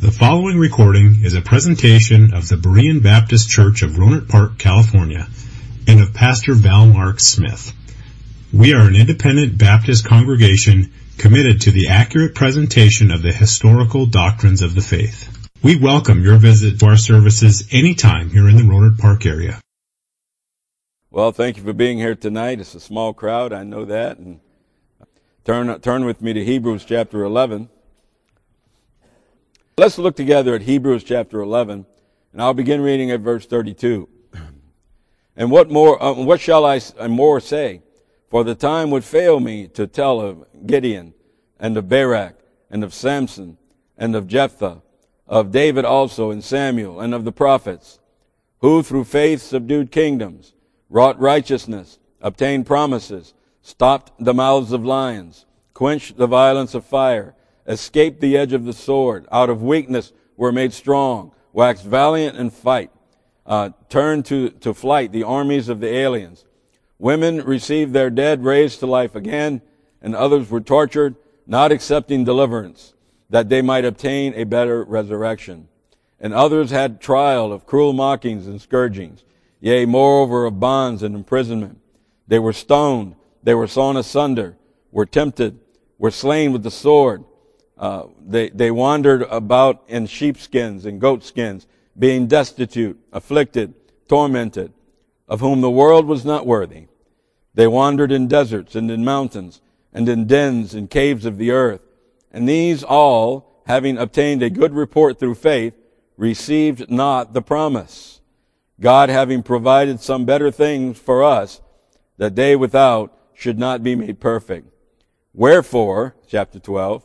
The following recording is a presentation of the Berean Baptist Church of Rohnert Park, California, and of Pastor Val Mark Smith. We are an independent Baptist congregation committed to the accurate presentation of the historical doctrines of the faith. We welcome your visit to our services anytime here in the Rohnert Park area. Well, thank you for being here tonight. It's a small crowd, I know that. And turn turn with me to Hebrews chapter 11. Let's look together at Hebrews chapter 11, and I'll begin reading at verse 32. And what more, uh, what shall I more say? For the time would fail me to tell of Gideon, and of Barak, and of Samson, and of Jephthah, of David also, and Samuel, and of the prophets, who through faith subdued kingdoms, wrought righteousness, obtained promises, stopped the mouths of lions, quenched the violence of fire, escaped the edge of the sword, out of weakness were made strong, waxed valiant in fight, uh, turned to, to flight the armies of the aliens. Women received their dead raised to life again, and others were tortured, not accepting deliverance, that they might obtain a better resurrection. And others had trial of cruel mockings and scourgings, yea, moreover of bonds and imprisonment. They were stoned, they were sawn asunder, were tempted, were slain with the sword. Uh, they, they wandered about in sheepskins and goatskins, being destitute, afflicted, tormented, of whom the world was not worthy. They wandered in deserts and in mountains and in dens and caves of the earth. And these all, having obtained a good report through faith, received not the promise. God having provided some better things for us, that they without should not be made perfect. Wherefore, chapter 12,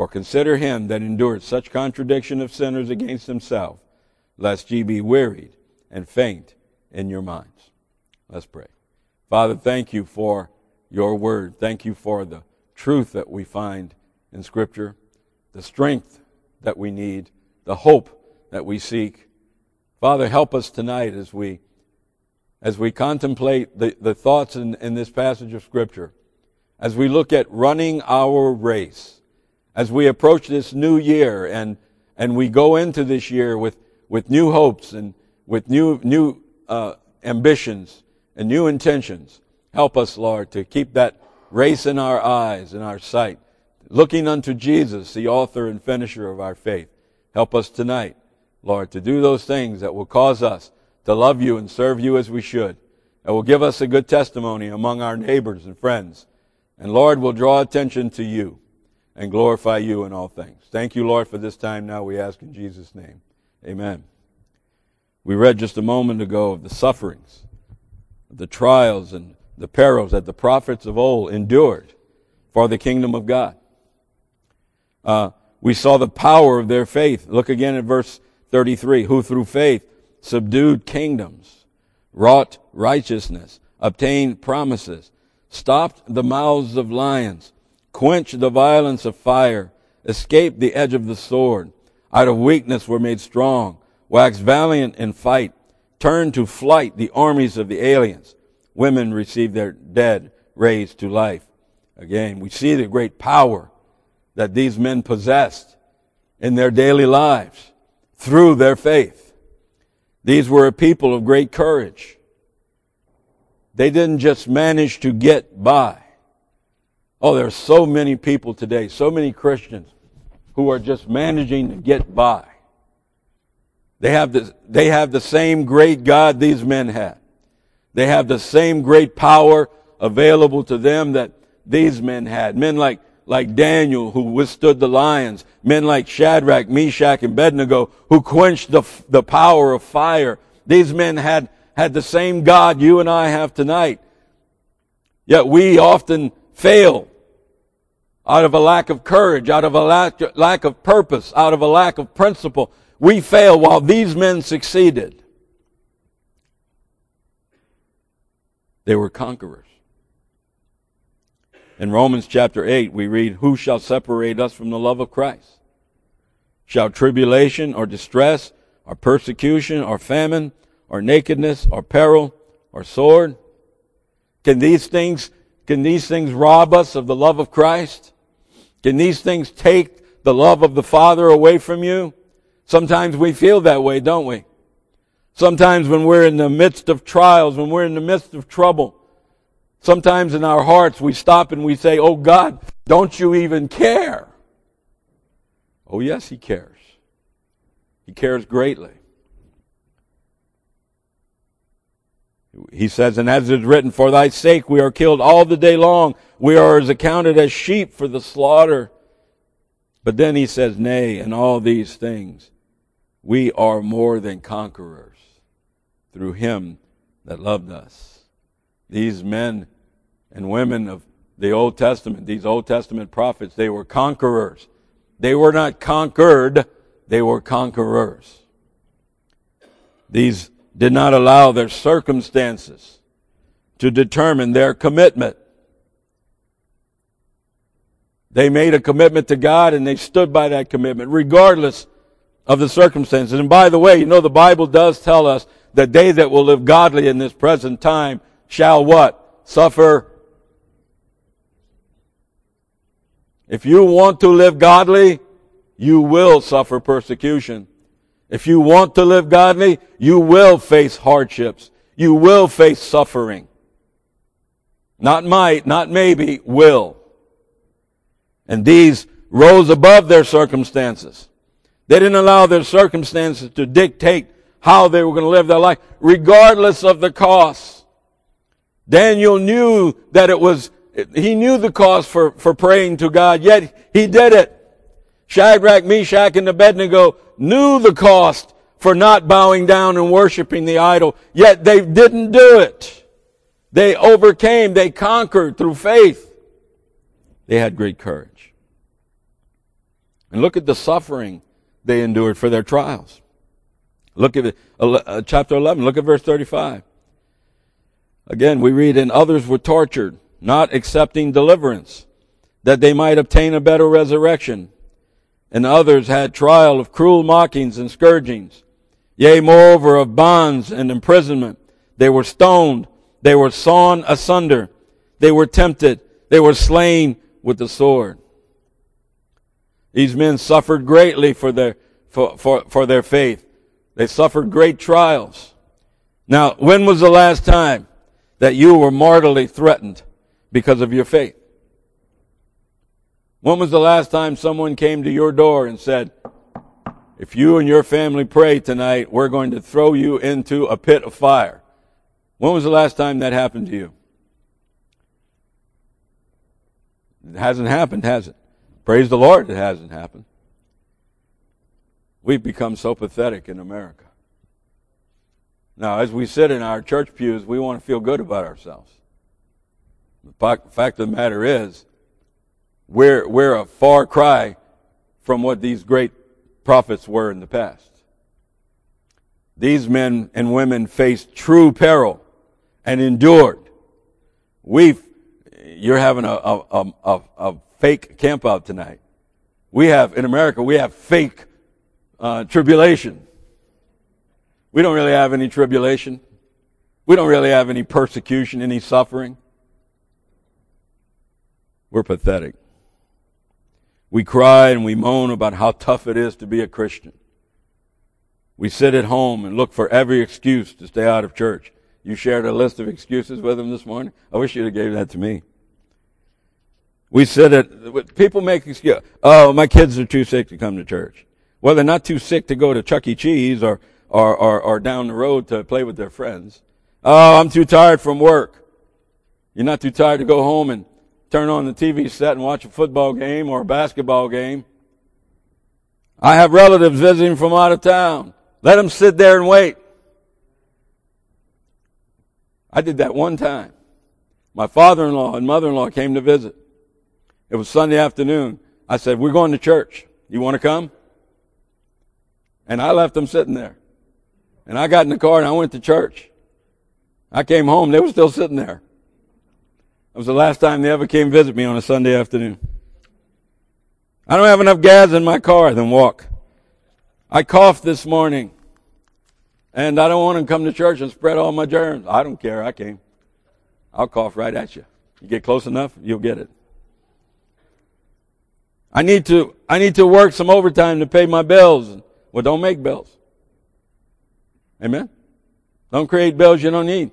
For consider him that endured such contradiction of sinners against himself, lest ye be wearied and faint in your minds. Let's pray. Father, thank you for your word. Thank you for the truth that we find in Scripture, the strength that we need, the hope that we seek. Father, help us tonight as we as we contemplate the, the thoughts in, in this passage of Scripture, as we look at running our race as we approach this new year and, and we go into this year with, with new hopes and with new, new uh, ambitions and new intentions. Help us, Lord, to keep that race in our eyes and our sight, looking unto Jesus, the author and finisher of our faith. Help us tonight, Lord, to do those things that will cause us to love you and serve you as we should. That will give us a good testimony among our neighbors and friends. And Lord, will draw attention to you and glorify you in all things. Thank you, Lord, for this time now we ask in Jesus' name. Amen. We read just a moment ago of the sufferings, the trials, and the perils that the prophets of old endured for the kingdom of God. Uh, we saw the power of their faith. Look again at verse 33. Who through faith subdued kingdoms, wrought righteousness, obtained promises, stopped the mouths of lions, quench the violence of fire, escape the edge of the sword. Out of weakness were made strong, wax valiant in fight, turn to flight the armies of the aliens. Women receive their dead raised to life. Again, we see the great power that these men possessed in their daily lives through their faith. These were a people of great courage. They didn't just manage to get by. Oh, there are so many people today, so many Christians who are just managing to get by. They have the, they have the same great God these men had. They have the same great power available to them that these men had. Men like, like Daniel who withstood the lions. Men like Shadrach, Meshach, and Abednego who quenched the, the power of fire. These men had, had the same God you and I have tonight. Yet we often fail out of a lack of courage, out of a lack, lack of purpose, out of a lack of principle. we fail while these men succeeded. They were conquerors. In Romans chapter 8, we read, Who shall separate us from the love of Christ? Shall tribulation or distress or persecution or famine or nakedness or peril or sword? Can these things, can these things rob us of the love of Christ? Can these things take the love of the Father away from you? Sometimes we feel that way, don't we? Sometimes when we're in the midst of trials, when we're in the midst of trouble, Sometimes in our hearts we stop and we say, Oh God, don't you even care? Oh yes, He cares. He cares greatly. He says, and as it is written, for thy sake we are killed all the day long. We are as accounted as sheep for the slaughter. But then he says, nay, in all these things, we are more than conquerors through him that loved us these men and women of the Old Testament, these Old Testament prophets, they were conquerors. They were not conquered, they were conquerors. These did not allow their circumstances to determine their commitment. They made a commitment to God and they stood by that commitment regardless of the circumstances. And by the way, you know, the Bible does tell us that they that will live godly in this present time shall what? Suffer. If you want to live godly, you will suffer persecution. If you want to live godly, you will face hardships. You will face suffering. Not might, not maybe, will. And these rose above their circumstances. They didn't allow their circumstances to dictate how they were going to live their life, regardless of the cost. Daniel knew that it was, he knew the cost for, for praying to God, yet he did it. Shadrach, Meshach, and Abednego knew the cost for not bowing down and worshiping the idol, yet they didn't do it. They overcame, they conquered through faith. They had great courage. And look at the suffering they endured for their trials. Look at uh, chapter 11, look at verse 35. Again, we read, and others were tortured, not accepting deliverance, that they might obtain a better resurrection. And others had trial of cruel mockings and scourgings. Yea, moreover, of bonds and imprisonment. They were stoned. They were sawn asunder. They were tempted. They were slain with the sword. These men suffered greatly for their, for, for, for their faith. They suffered great trials. Now, when was the last time that you were mortally threatened because of your faith? When was the last time someone came to your door and said, if you and your family pray tonight, we're going to throw you into a pit of fire? When was the last time that happened to you? It hasn't happened, has it? Praise the Lord, it hasn't happened. We've become so pathetic in America. Now, as we sit in our church pews, we want to feel good about ourselves. The fact of the matter is, we're, we're a far cry from what these great prophets were in the past. These men and women faced true peril and endured. We've, you're having a, a, a, a fake campout tonight. We have, in America, we have fake uh, tribulation. We don't really have any tribulation. We don't really have any persecution, any suffering. We're pathetic. We cry and we moan about how tough it is to be a Christian. We sit at home and look for every excuse to stay out of church. You shared a list of excuses with them this morning. I wish you'd have gave that to me. We sit at, people make excuses. Oh, my kids are too sick to come to church. Well, they're not too sick to go to Chuck E. Cheese or or, or, or down the road to play with their friends. Oh, I'm too tired from work. You're not too tired to go home and turn on the TV set and watch a football game or a basketball game. I have relatives visiting from out of town. Let them sit there and wait. I did that one time. My father-in-law and mother-in-law came to visit. It was Sunday afternoon. I said, we're going to church. You want to come? And I left them sitting there. And I got in the car and I went to church. I came home, they were still sitting there. That was the last time they ever came visit me on a Sunday afternoon. I don't have enough gas in my car, then walk. I coughed this morning. And I don't want to come to church and spread all my germs. I don't care. I came. I'll cough right at you. You get close enough, you'll get it. I need to, I need to work some overtime to pay my bills. Well, don't make bills. Amen? Don't create bills you don't need.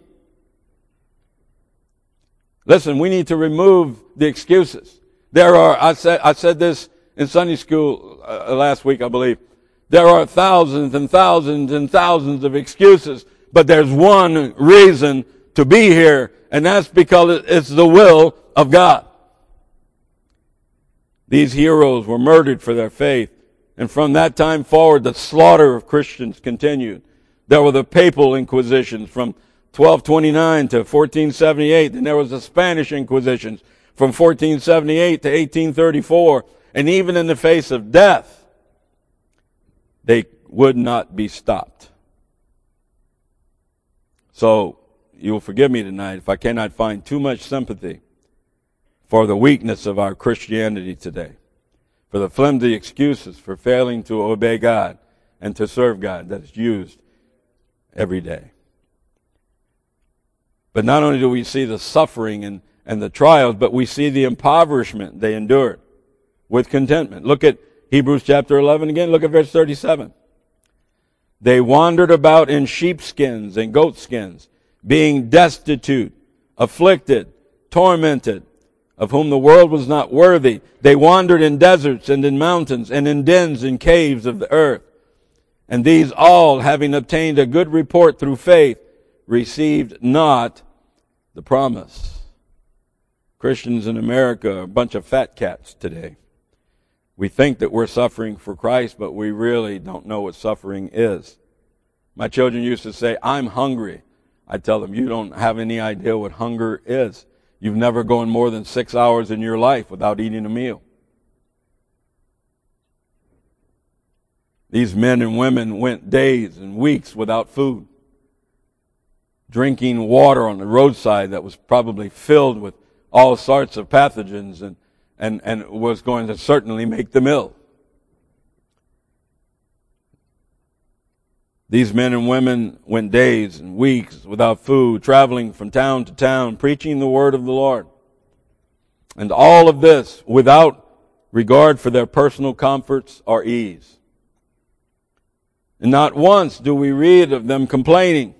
Listen, we need to remove the excuses. There are, I said, I said this in Sunday school uh, last week, I believe. There are thousands and thousands and thousands of excuses, but there's one reason to be here, and that's because it's the will of God. These heroes were murdered for their faith, and from that time forward, the slaughter of Christians continued. There were the papal inquisitions from 1229 to 1478, and there was the Spanish inquisitions from 1478 to 1834, and even in the face of death, they would not be stopped. So, you'll forgive me tonight if I cannot find too much sympathy for the weakness of our Christianity today, for the flimsy excuses for failing to obey God and to serve God that is used every day. But not only do we see the suffering and, and the trials, but we see the impoverishment they endured with contentment. Look at Hebrews chapter 11 again, look at verse 37. They wandered about in sheepskins and goatskins, being destitute, afflicted, tormented, of whom the world was not worthy. They wandered in deserts and in mountains and in dens and caves of the earth. And these all, having obtained a good report through faith, received not the promise. Christians in America are a bunch of fat cats today. We think that we're suffering for Christ, but we really don't know what suffering is. My children used to say, I'm hungry. I tell them, you don't have any idea what hunger is. You've never gone more than six hours in your life without eating a meal. These men and women went days and weeks without food, drinking water on the roadside that was probably filled with all sorts of pathogens and and, and was going to certainly make them ill. These men and women went days and weeks without food, traveling from town to town, preaching the word of the Lord. And all of this without regard for their personal comforts or ease. And not once do we read of them complaining.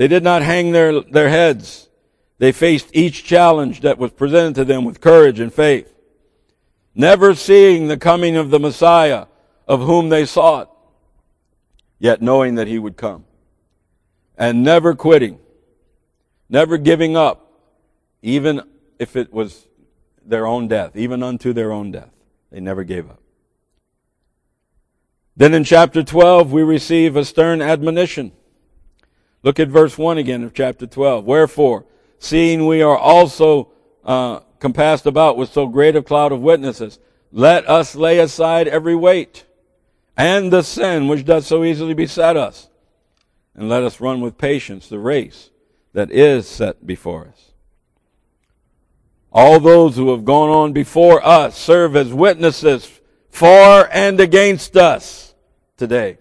They did not hang their, their heads they faced each challenge that was presented to them with courage and faith, never seeing the coming of the Messiah of whom they sought, yet knowing that he would come, and never quitting, never giving up, even if it was their own death, even unto their own death. They never gave up. Then in chapter 12, we receive a stern admonition. Look at verse 1 again of chapter 12. Wherefore, seeing we are also uh, compassed about with so great a cloud of witnesses, let us lay aside every weight and the sin which does so easily beset us, and let us run with patience the race that is set before us. All those who have gone on before us serve as witnesses for and against us today.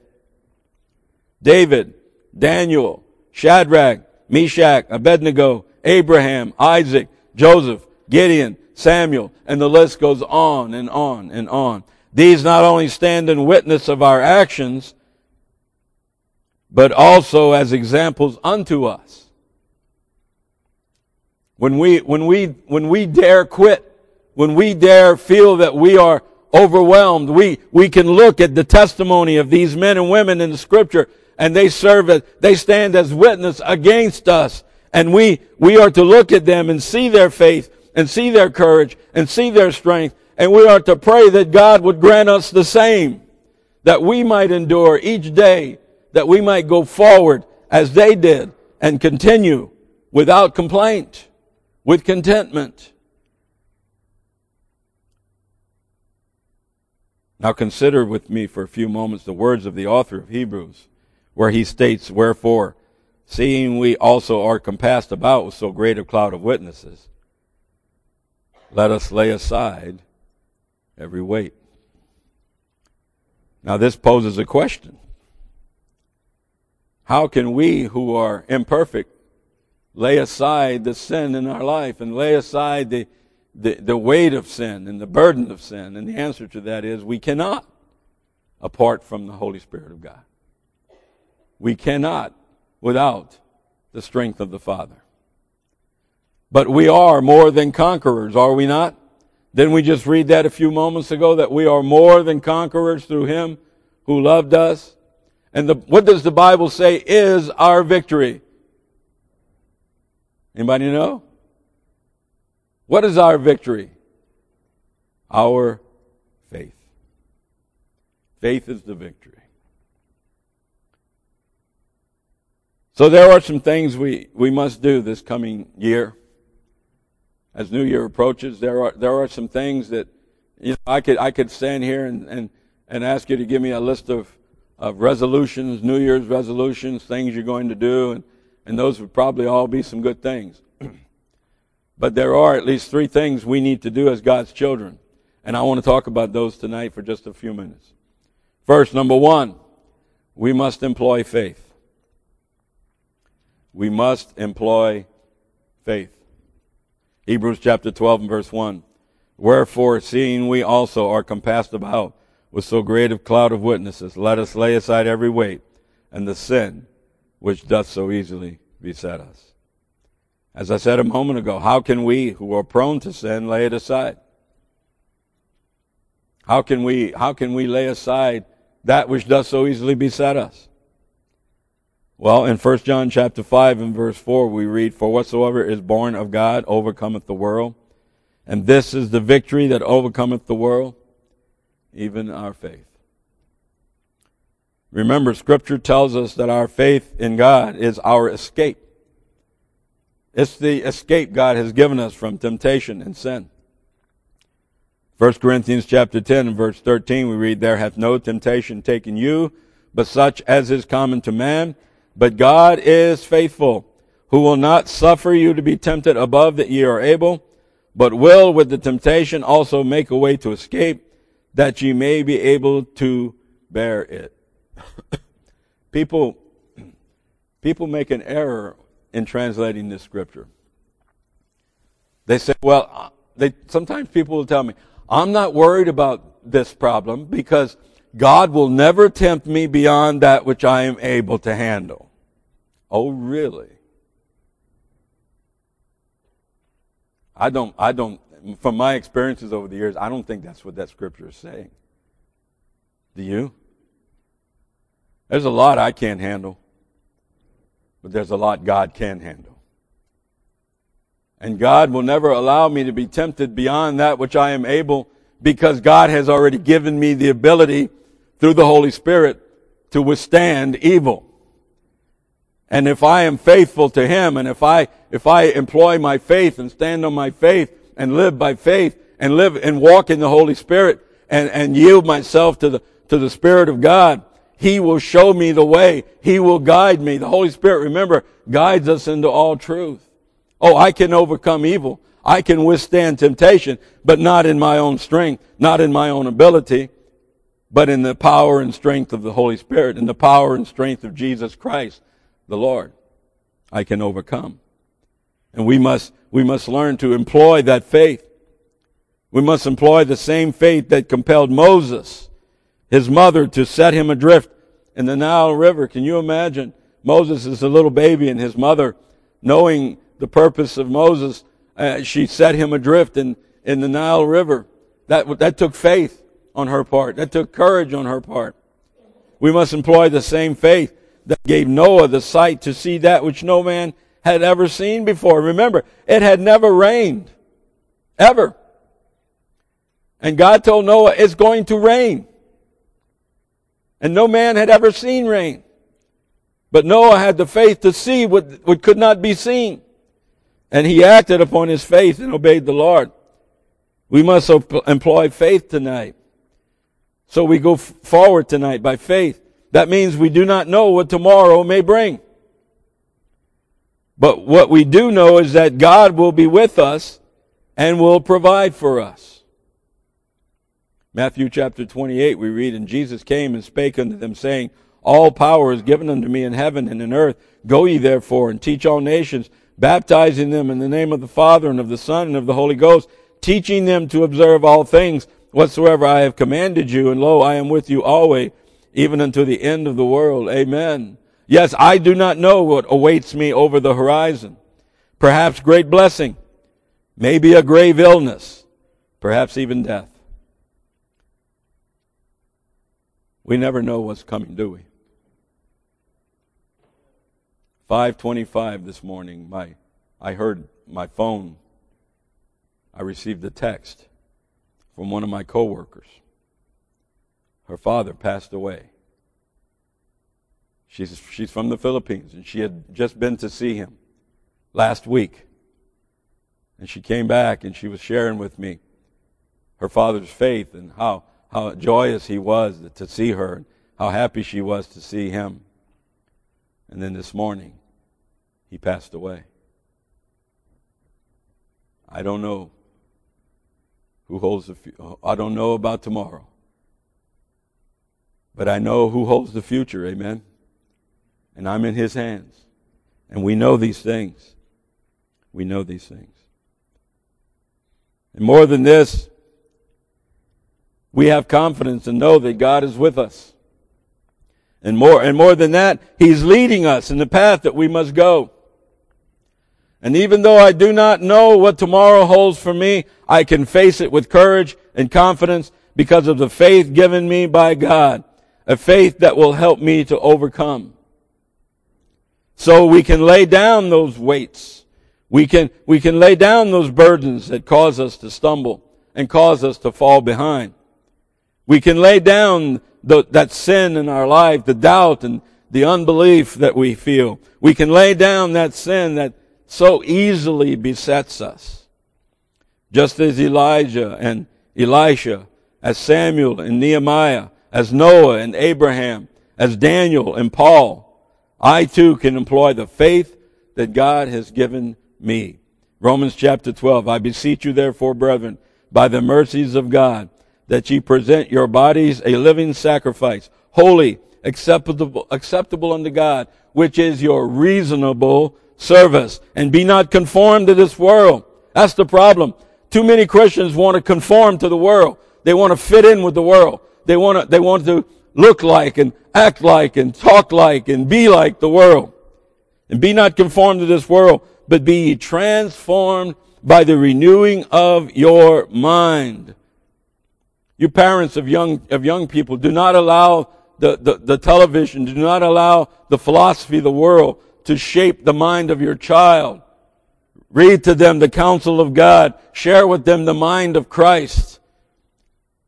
David, Daniel, Shadrach, Meshach, Abednego, Abraham, Isaac, Joseph, Gideon, Samuel, and the list goes on and on and on. These not only stand in witness of our actions, but also as examples unto us. When we, when we, when we dare quit, when we dare feel that we are overwhelmed, we, we can look at the testimony of these men and women in the scripture and they serve as, they stand as witness against us and we, we are to look at them and see their faith and see their courage and see their strength. And we are to pray that God would grant us the same, that we might endure each day, that we might go forward as they did and continue without complaint, with contentment. Now consider with me for a few moments the words of the author of Hebrews, where he states, Wherefore, seeing we also are compassed about with so great a cloud of witnesses, let us lay aside every weight. Now this poses a question. How can we who are imperfect lay aside the sin in our life and lay aside the, the, the weight of sin and the burden of sin? And the answer to that is we cannot apart from the Holy Spirit of God. We cannot without the strength of the Father. But we are more than conquerors, are we not? Didn't we just read that a few moments ago that we are more than conquerors through Him who loved us? And the, what does the Bible say is our victory? Anybody know? What is our victory? Our faith. Faith is the victory. So there are some things we, we must do this coming year. As New Year approaches, there are there are some things that you know I could I could stand here and, and, and ask you to give me a list of, of resolutions, New Year's resolutions, things you're going to do, and, and those would probably all be some good things. but there are at least three things we need to do as God's children. And I want to talk about those tonight for just a few minutes. First, number one, we must employ faith. We must employ faith. Hebrews chapter 12 and verse 1. Wherefore, seeing we also are compassed about with so great a cloud of witnesses, let us lay aside every weight and the sin which doth so easily beset us. As I said a moment ago, how can we who are prone to sin lay it aside? How can we, how can we lay aside that which doth so easily beset us? Well, in 1 John chapter 5 and verse 4, we read, For whatsoever is born of God overcometh the world. And this is the victory that overcometh the world, even our faith. Remember, scripture tells us that our faith in God is our escape. It's the escape God has given us from temptation and sin. 1 Corinthians chapter 10 and verse 13 we read, There hath no temptation taken you, but such as is common to man. But God is faithful, who will not suffer you to be tempted above that ye are able, but will with the temptation also make a way to escape, that ye may be able to bear it. people, people make an error in translating this scripture. They say, well, they, sometimes people will tell me, I'm not worried about this problem because God will never tempt me beyond that which I am able to handle. Oh, really? I don't, I don't, from my experiences over the years, I don't think that's what that scripture is saying. Do you? There's a lot I can't handle, but there's a lot God can handle. And God will never allow me to be tempted beyond that which I am able because God has already given me the ability through the Holy Spirit to withstand evil. And if I am faithful to Him and if I, if I employ my faith and stand on my faith and live by faith and live and walk in the Holy Spirit and, and yield myself to the, to the Spirit of God, He will show me the way. He will guide me. The Holy Spirit, remember, guides us into all truth. Oh, I can overcome evil. I can withstand temptation, but not in my own strength, not in my own ability, but in the power and strength of the Holy Spirit, in the power and strength of Jesus Christ the Lord, I can overcome. And we must, we must learn to employ that faith. We must employ the same faith that compelled Moses, his mother, to set him adrift in the Nile River. Can you imagine? Moses is a little baby and his mother, knowing the purpose of Moses, uh, she set him adrift in, in the Nile River. That, that took faith on her part. That took courage on her part. We must employ the same faith that gave Noah the sight to see that which no man had ever seen before. Remember, it had never rained. Ever. And God told Noah, it's going to rain. And no man had ever seen rain. But Noah had the faith to see what, what could not be seen. And he acted upon his faith and obeyed the Lord. We must employ faith tonight. So we go f- forward tonight by faith. That means we do not know what tomorrow may bring. But what we do know is that God will be with us and will provide for us. Matthew chapter 28, we read, And Jesus came and spake unto them, saying, All power is given unto me in heaven and in earth. Go ye therefore and teach all nations, baptizing them in the name of the Father and of the Son and of the Holy Ghost, teaching them to observe all things whatsoever I have commanded you, and lo, I am with you always, even unto the end of the world. Amen. Yes, I do not know what awaits me over the horizon. Perhaps great blessing, maybe a grave illness, perhaps even death. We never know what's coming, do we? 525 this morning, my, I heard my phone, I received a text from one of my coworkers. Her father passed away. She's, she's from the Philippines, and she had just been to see him last week. And she came back and she was sharing with me her father's faith and how, how joyous he was to see her and how happy she was to see him. And then this morning, he passed away. I don't know who holds the future. I don't know about tomorrow. But I know who holds the future, amen. And I'm in his hands. And we know these things. We know these things. And more than this, we have confidence and know that God is with us. And more, and more than that, He's leading us in the path that we must go. And even though I do not know what tomorrow holds for me, I can face it with courage and confidence because of the faith given me by God. A faith that will help me to overcome. So we can lay down those weights. We can, we can lay down those burdens that cause us to stumble and cause us to fall behind. We can lay down the, that sin in our life, the doubt and the unbelief that we feel. We can lay down that sin that so easily besets us. Just as Elijah and Elisha, as Samuel and Nehemiah, as Noah and Abraham, as Daniel and Paul, I too can employ the faith that God has given me. Romans chapter 12, I beseech you therefore, brethren, by the mercies of God, that ye present your bodies a living sacrifice, holy, acceptable, acceptable unto God, which is your reasonable service and be not conformed to this world. That's the problem. Too many Christians want to conform to the world. They want to fit in with the world. They want to, they want to look like and act like and talk like and be like the world. And be not conformed to this world, but be transformed by the renewing of your mind. You parents of young, of young people, do not allow the, the, the television, do not allow the philosophy of the world to shape the mind of your child. Read to them the counsel of God. Share with them the mind of Christ.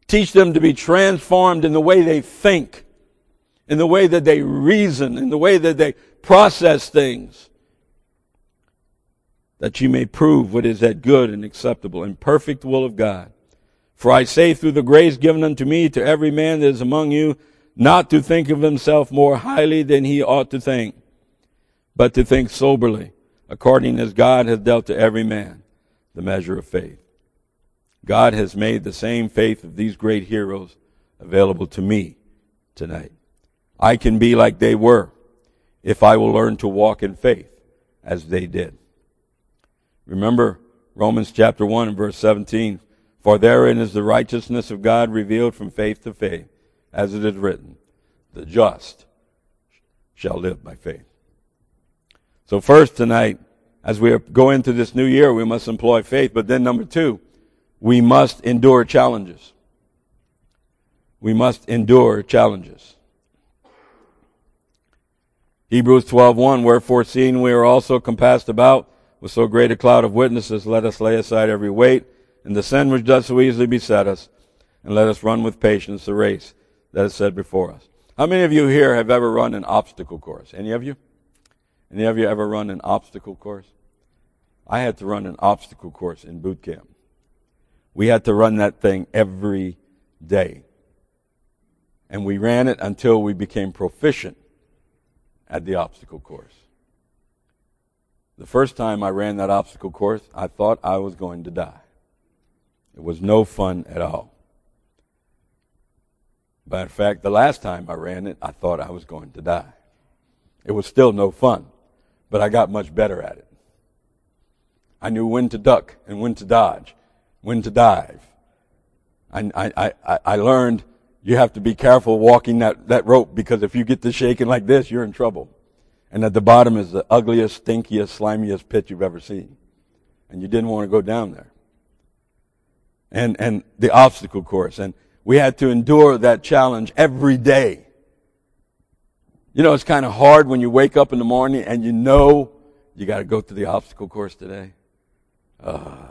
Teach them to be transformed in the way they think, in the way that they reason, in the way that they process things, that you may prove what is that good and acceptable and perfect will of God. For I say through the grace given unto me to every man that is among you, not to think of himself more highly than he ought to think, but to think soberly, according as God has dealt to every man the measure of faith. God has made the same faith of these great heroes available to me tonight. I can be like they were if I will learn to walk in faith as they did. Remember Romans chapter 1 and verse 17. For therein is the righteousness of God revealed from faith to faith, as it is written, the just shall live by faith. So first tonight, as we go into this new year, we must employ faith. But then number two, we must endure challenges. We must endure challenges. Hebrews 12:1 Wherefore seeing we are also compassed about with so great a cloud of witnesses let us lay aside every weight and the sin which does so easily beset us and let us run with patience the race that is set before us. How many of you here have ever run an obstacle course? Any of you? Any of you ever run an obstacle course? I had to run an obstacle course in boot camp. We had to run that thing every day. and we ran it until we became proficient at the obstacle course. The first time I ran that obstacle course, I thought I was going to die. It was no fun at all. Matter of fact, the last time I ran it, I thought I was going to die. It was still no fun, but I got much better at it. I knew when to duck and when to dodge, when to dive. I, I, I, I learned you have to be careful walking that, that rope because if you get to shaking like this, you're in trouble. And at the bottom is the ugliest, stinkiest, slimiest pit you've ever seen. And you didn't want to go down there. And, and the obstacle course. And we had to endure that challenge every day. You know, it's kind of hard when you wake up in the morning and you know you got to go through the obstacle course today. Uh,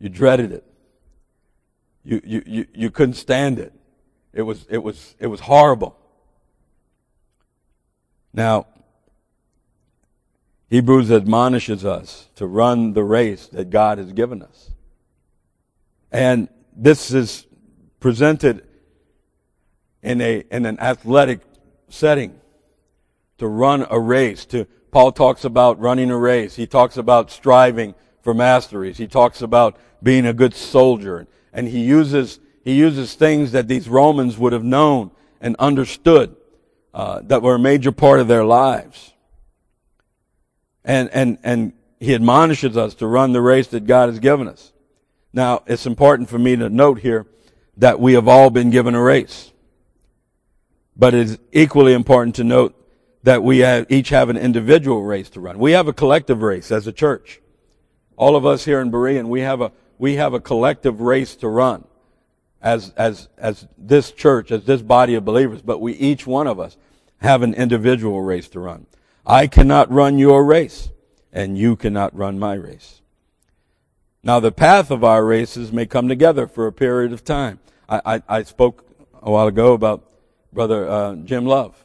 you dreaded it. You, you, you, you couldn't stand it. It was, it was, it was horrible. Now, Hebrews admonishes us to run the race that God has given us. And this is presented in a, in an athletic setting to run a race to, Paul talks about running a race. He talks about striving for masteries. He talks about being a good soldier. And he uses, he uses things that these Romans would have known and understood, uh, that were a major part of their lives. And, and, and he admonishes us to run the race that God has given us. Now, it's important for me to note here that we have all been given a race. But it is equally important to note that we have, each have an individual race to run. We have a collective race as a church. All of us here in Berean, we have a, we have a collective race to run as, as, as this church, as this body of believers, but we, each one of us, have an individual race to run. I cannot run your race, and you cannot run my race. Now the path of our races may come together for a period of time. I, I, I spoke a while ago about Brother uh, Jim Love,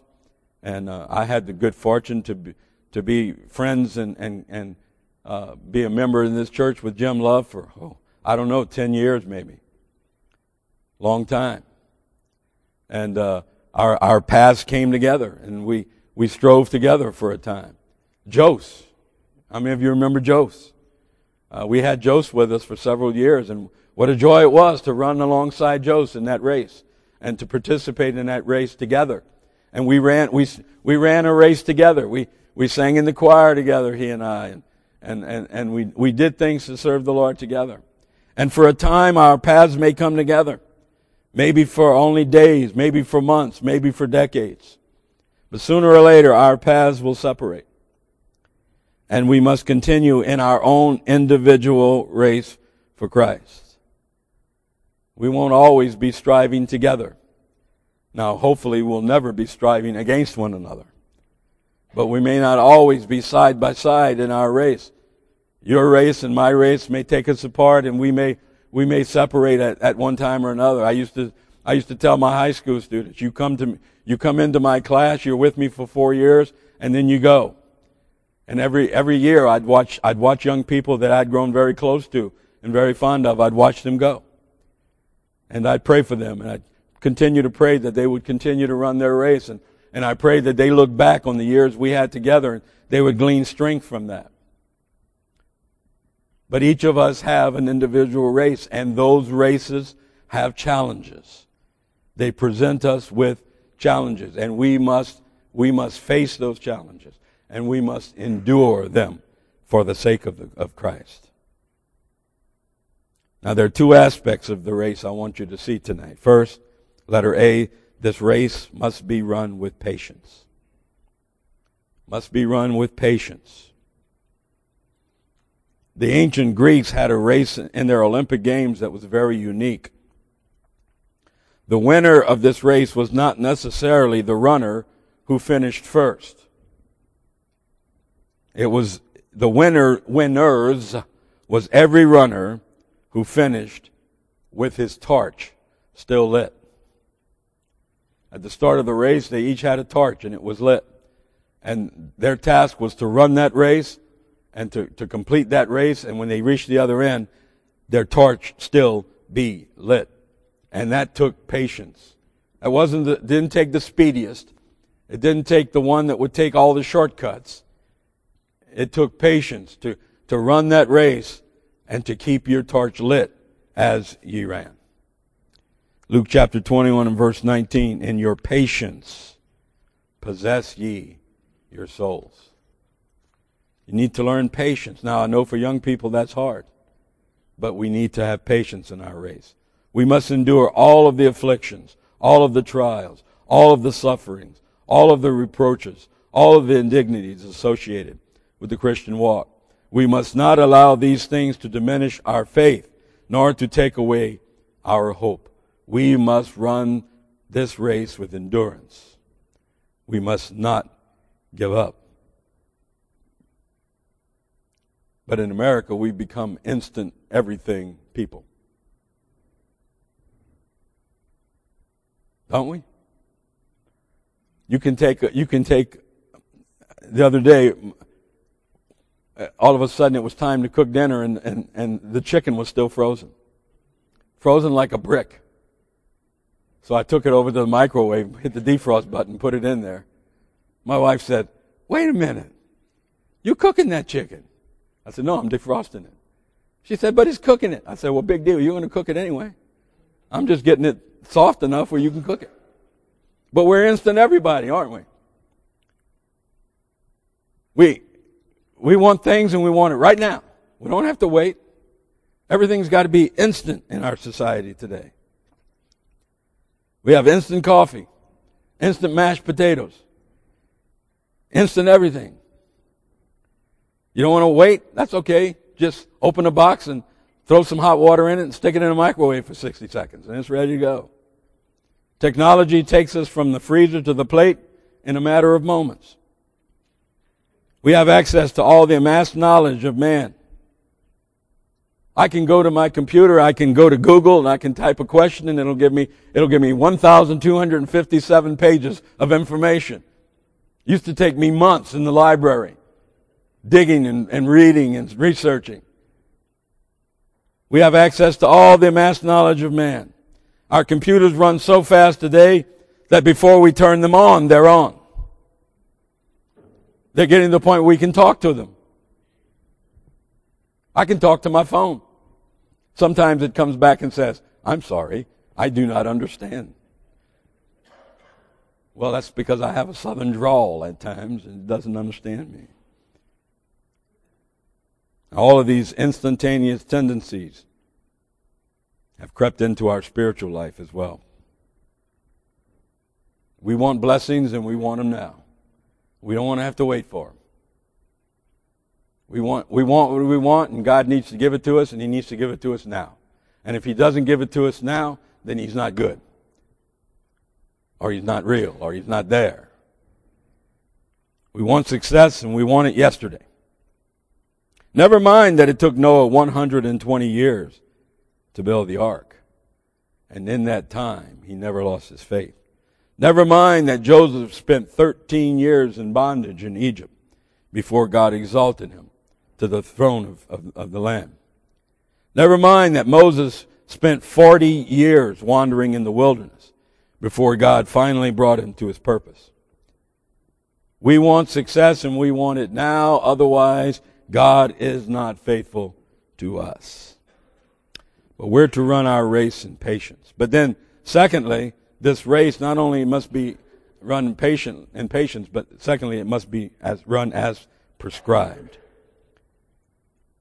and uh, I had the good fortune to be, to be friends and and and uh, be a member in this church with Jim Love for oh, I don't know ten years maybe, long time, and uh, our our paths came together, and we we strove together for a time. Jose, how many of you remember Jose? Uh, we had Jose with us for several years, and what a joy it was to run alongside Jose in that race and to participate in that race together. And we ran, we, we ran a race together. We, we sang in the choir together, he and I, and, and, and, and we, we did things to serve the Lord together. And for a time, our paths may come together. Maybe for only days, maybe for months, maybe for decades. But sooner or later, our paths will separate and we must continue in our own individual race for Christ. We won't always be striving together. Now, hopefully, we'll never be striving against one another. But we may not always be side by side in our race. Your race and my race may take us apart and we may, we may separate at, at one time or another. I used to, I used to tell my high school students, you come to, you come into my class, you're with me for four years, and then you go. And every, every year I'd watch, I'd watch young people that I'd grown very close to and very fond of. I'd watch them go. And I'd pray for them and I'd continue to pray that they would continue to run their race. And, and I pray that they look back on the years we had together and they would glean strength from that. But each of us have an individual race and those races have challenges. They present us with challenges and we must, we must face those challenges and we must endure them for the sake of, the, of Christ. Now, there are two aspects of the race I want you to see tonight. First, letter A, this race must be run with patience. Must be run with patience. The ancient Greeks had a race in their Olympic Games that was very unique. The winner of this race was not necessarily the runner who finished first. It was the winner, winners was every runner who finished with his torch still lit. At the start of the race, they each had a torch and it was lit. And their task was to run that race and to, to complete that race. And when they reached the other end, their torch still be lit. And that took patience. It wasn't the, didn't take the speediest. It didn't take the one that would take all the shortcuts. It took patience to, to run that race and to keep your torch lit as ye ran. Luke chapter 21 and verse 19, in your patience possess ye your souls. You need to learn patience. Now I know for young people that's hard, but we need to have patience in our race. We must endure all of the afflictions, all of the trials, all of the sufferings, all of the reproaches, all of the indignities associated with the Christian walk. We must not allow these things to diminish our faith, nor to take away our hope. We must run this race with endurance. We must not give up. But in America, we've become instant everything people. Don't we? You can take, you can take, the other day, Uh, all of a sudden it was time to cook dinner and, and, and the chicken was still frozen. Frozen like a brick. So I took it over to the microwave, hit the defrost button, put it in there. My wife said, wait a minute. You're cooking that chicken? I said, no, I'm defrosting it. She said, but it's cooking it. I said, well, big deal. You're going to cook it anyway. I'm just getting it soft enough where you can cook it. But we're instant everybody, aren't we? We, we want things and we want it right now. We don't have to wait. Everything's got to be instant in our society today. We have instant coffee, instant mashed potatoes, instant everything. You don't want to wait? That's okay. Just open a box and throw some hot water in it and stick it in a microwave for 60 seconds and it's ready to go. Technology takes us from the freezer to the plate in a matter of moments. We have access to all the amassed knowledge of man. I can go to my computer, I can go to Google, and I can type a question, and it'll give me, it'll give me 1,257 pages of information. It Used to take me months in the library, digging and, and reading and researching. We have access to all the amassed knowledge of man. Our computers run so fast today that before we turn them on, they're on. They're getting to the point where we can talk to them. I can talk to my phone. Sometimes it comes back and says, I'm sorry, I do not understand. Well, that's because I have a southern drawl at times and it doesn't understand me. All of these instantaneous tendencies have crept into our spiritual life as well. We want blessings and we want them now. We don't want to have to wait for them. We want, we want what we want and God needs to give it to us and He needs to give it to us now. And if He doesn't give it to us now, then He's not good. Or He's not real, or He's not there. We want success and we want it yesterday. Never mind that it took Noah 120 years to build the ark. And in that time, he never lost his faith. Never mind that Joseph spent 13 years in bondage in Egypt before God exalted him to the throne of, of, of the land. Never mind that Moses spent 40 years wandering in the wilderness before God finally brought him to his purpose. We want success and we want it now, otherwise God is not faithful to us. But we're to run our race in patience. But then, secondly, this race not only must be run patient, in patience, but secondly, it must be as, run as prescribed.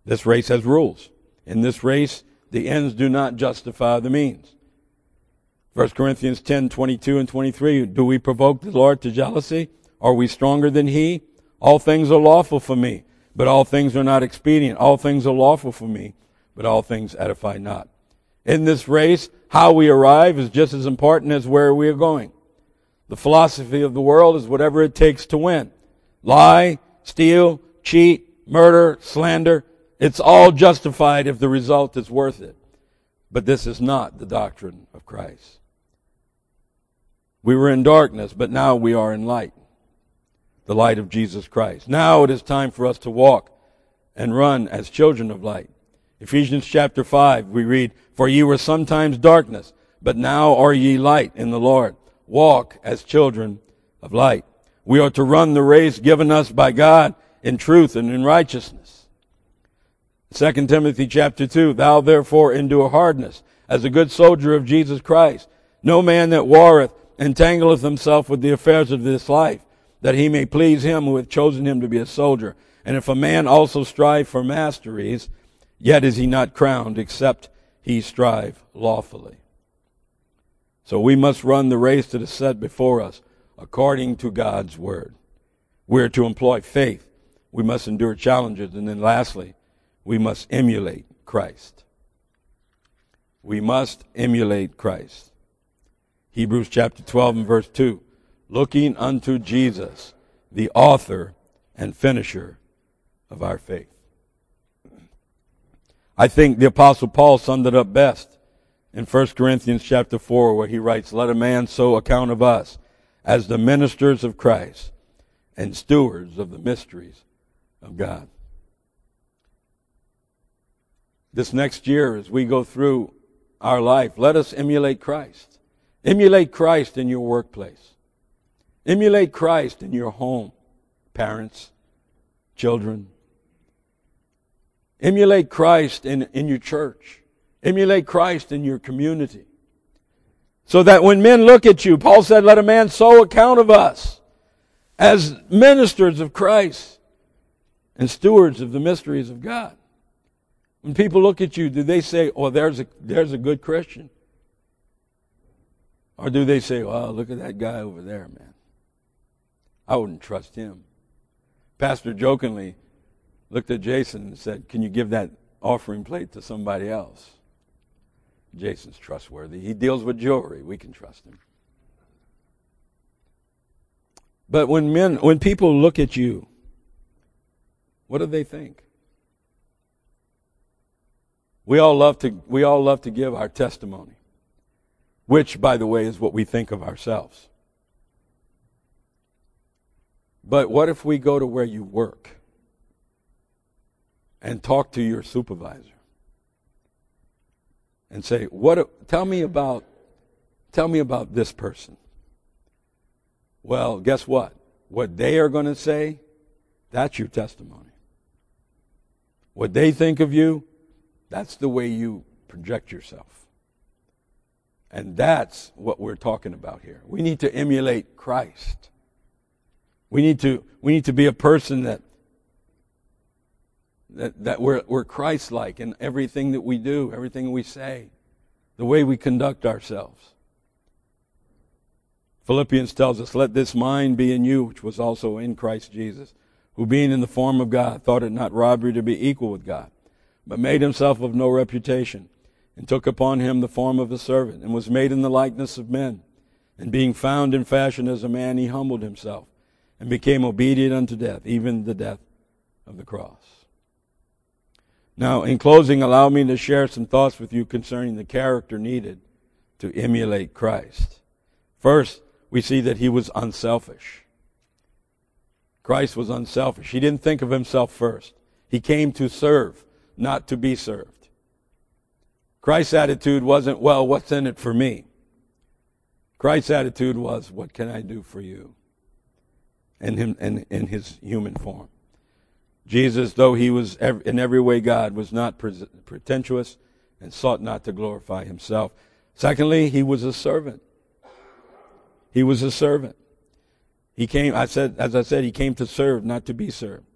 This race has rules. In this race, the ends do not justify the means. 1 Corinthians 10, 22 and 23. Do we provoke the Lord to jealousy? Are we stronger than He? All things are lawful for me, but all things are not expedient. All things are lawful for me, but all things edify not. In this race, how we arrive is just as important as where we are going. The philosophy of the world is whatever it takes to win. Lie, steal, cheat, murder, slander. It's all justified if the result is worth it. But this is not the doctrine of Christ. We were in darkness, but now we are in light. The light of Jesus Christ. Now it is time for us to walk and run as children of light. Ephesians chapter 5, we read, For ye were sometimes darkness, but now are ye light in the Lord. walk as children of light. We are to run the race given us by God in truth and in righteousness. 2 Timothy chapter 2, Thou therefore endure hardness as a good soldier of Jesus Christ. No man that warreth entangleth himself with the affairs of this life, that he may please him who hath chosen him to be a soldier. And if a man also strive for masteries, yet is he not crowned, except he strive lawfully. So we must run the race that is set before us according to God's word. We're to employ faith. We must endure challenges. And then lastly, we must emulate Christ. We must emulate Christ. Hebrews chapter 12 and verse 2. Looking unto Jesus, the author and finisher of our faith. I think the apostle Paul summed it up best in 1 Corinthians chapter 4 where he writes, Let a man so account of us as the ministers of Christ and stewards of the mysteries of God. This next year, as we go through our life, let us emulate Christ. Emulate Christ in your workplace. Emulate Christ in your home, parents, children. Emulate Christ in, in your church. Emulate Christ in your community. So that when men look at you, Paul said, let a man so account of us as ministers of Christ and stewards of the mysteries of God. When people look at you, do they say, oh, there's a, there's a good Christian? Or do they say, oh, look at that guy over there, man. I wouldn't trust him. Pastor jokingly looked at Jason and said, can you give that offering plate to somebody else? Jason's trustworthy. He deals with jewelry. We can trust him. But when men, when people look at you, what do they think? We all love to, we all love to give our testimony, which, by the way, is what we think of ourselves. But what if we go to where you work and talk to your supervisor? and say, "What? Tell me about, tell me about this person." Well, guess what? What they are going to say, that's your testimony. What they think of you, that's the way you project yourself. And that's what we're talking about here. We need to emulate Christ. We need to, we need to be a person that that, that we're, we're Christ like in everything that we do, everything we say, the way we conduct ourselves. Philippians tells us, Let this mind be in you, which was also in Christ Jesus, who being in the form of God, thought it not robbery to be equal with God, but made himself of no reputation, and took upon him the form of a servant, and was made in the likeness of men. And being found in fashion as a man, he humbled himself, and became obedient unto death, even the death of the cross. Now, in closing, allow me to share some thoughts with you concerning the character needed to emulate Christ. First, we see that he was unselfish. Christ was unselfish. He didn't think of himself first. He came to serve, not to be served. Christ's attitude wasn't, well, what's in it for me? Christ's attitude was, what can I do for you? In, him, in his human form. Jesus, though he was in every way God, was not pretentious and sought not to glorify himself. Secondly, he was a servant. He was a servant. He came, I said, as I said, he came to serve, not to be served.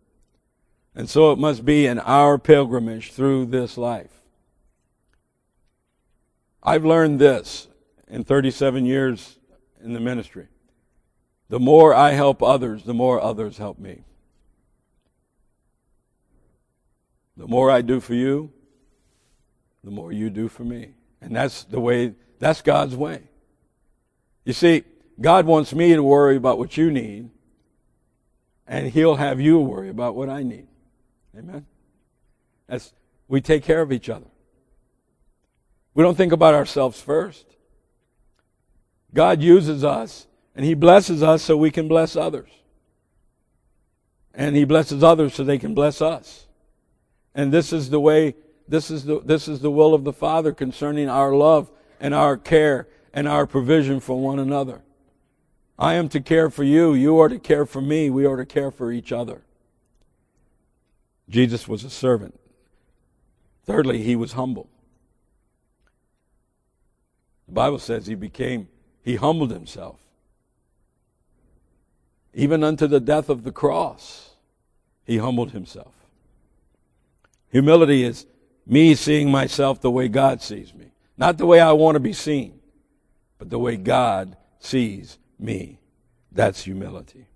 And so it must be in our pilgrimage through this life. I've learned this in 37 years in the ministry. The more I help others, the more others help me. The more I do for you, the more you do for me. And that's the way, that's God's way. You see, God wants me to worry about what you need, and He'll have you worry about what I need. Amen? That's, we take care of each other. We don't think about ourselves first. God uses us, and He blesses us so we can bless others. And He blesses others so they can bless us. And this is the way, this is the, this is the will of the Father concerning our love and our care and our provision for one another. I am to care for you. You are to care for me. We are to care for each other. Jesus was a servant. Thirdly, he was humble. The Bible says he became, he humbled himself. Even unto the death of the cross, he humbled himself. Humility is me seeing myself the way God sees me. Not the way I want to be seen, but the way God sees me. That's humility.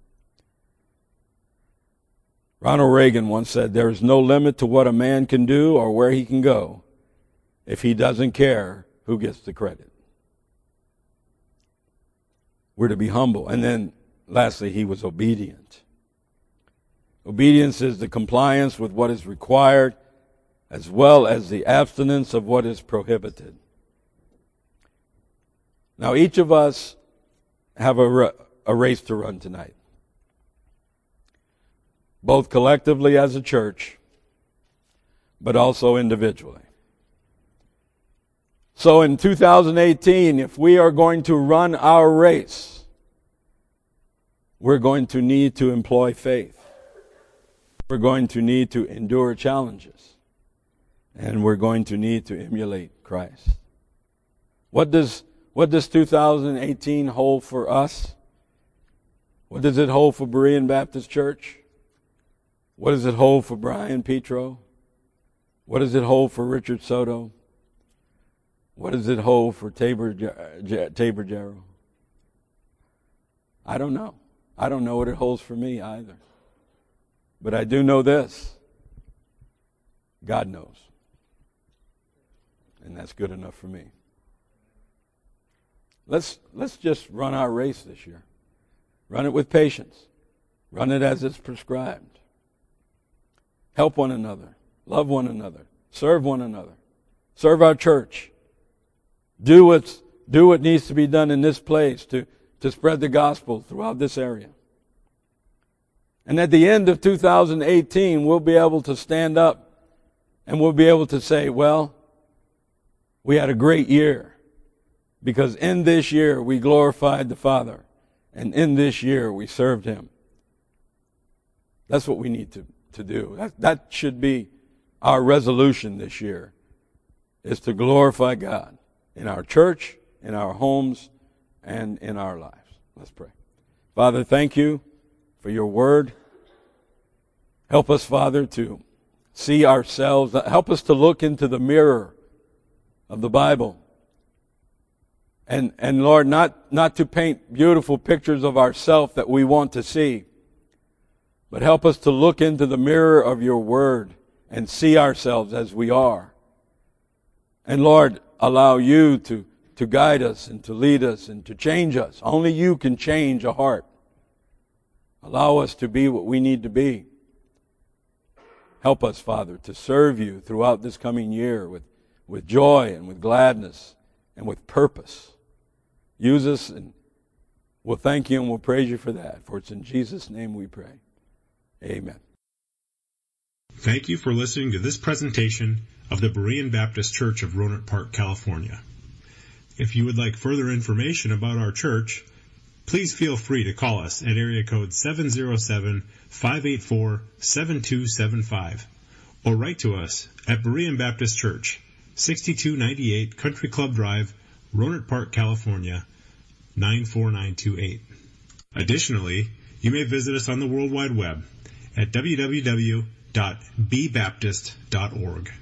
Ronald Reagan once said, There is no limit to what a man can do or where he can go if he doesn't care who gets the credit. We're to be humble. And then, lastly, he was obedient. Obedience is the compliance with what is required as well as the abstinence of what is prohibited. Now, each of us have a, a race to run tonight, both collectively as a church, but also individually. So in 2018, if we are going to run our race, we're going to need to employ faith. We're going to need to endure challenges and we're going to need to emulate Christ. What does, what does 2018 hold for us? What does it hold for Berean Baptist Church? What does it hold for Brian Petro? What does it hold for Richard Soto? What does it hold for Tabor, Tabor Jarrow? I don't know. I don't know what it holds for me either. But I do know this God knows. And that's good enough for me. Let's, let's just run our race this year. Run it with patience. Run it as it's prescribed. Help one another. Love one another. Serve one another. Serve our church. Do what's, do what needs to be done in this place to, to spread the gospel throughout this area. And at the end of 2018, we'll be able to stand up and we'll be able to say, well, we had a great year because in this year we glorified the Father and in this year we served Him. That's what we need to, to do. That, that should be our resolution this year is to glorify God in our church, in our homes, and in our lives. Let's pray. Father, thank you for your word. Help us, Father, to see ourselves. Help us to look into the mirror of the Bible. And, and Lord, not, not to paint beautiful pictures of ourselves that we want to see, but help us to look into the mirror of your word and see ourselves as we are. And Lord, allow you to, to guide us and to lead us and to change us. Only you can change a heart. Allow us to be what we need to be. Help us, Father, to serve you throughout this coming year with with joy and with gladness and with purpose. Use us and we'll thank you and we'll praise you for that. For it's in Jesus' name we pray. Amen. Thank you for listening to this presentation of the Berean Baptist Church of Rohnert Park, California. If you would like further information about our church, please feel free to call us at area code 707-584-7275 or write to us at Berean Baptist Church, 6298 Country Club Drive, Rohnert Park, California, 94928. Additionally, you may visit us on the World Wide Web at www.bbaptist.org.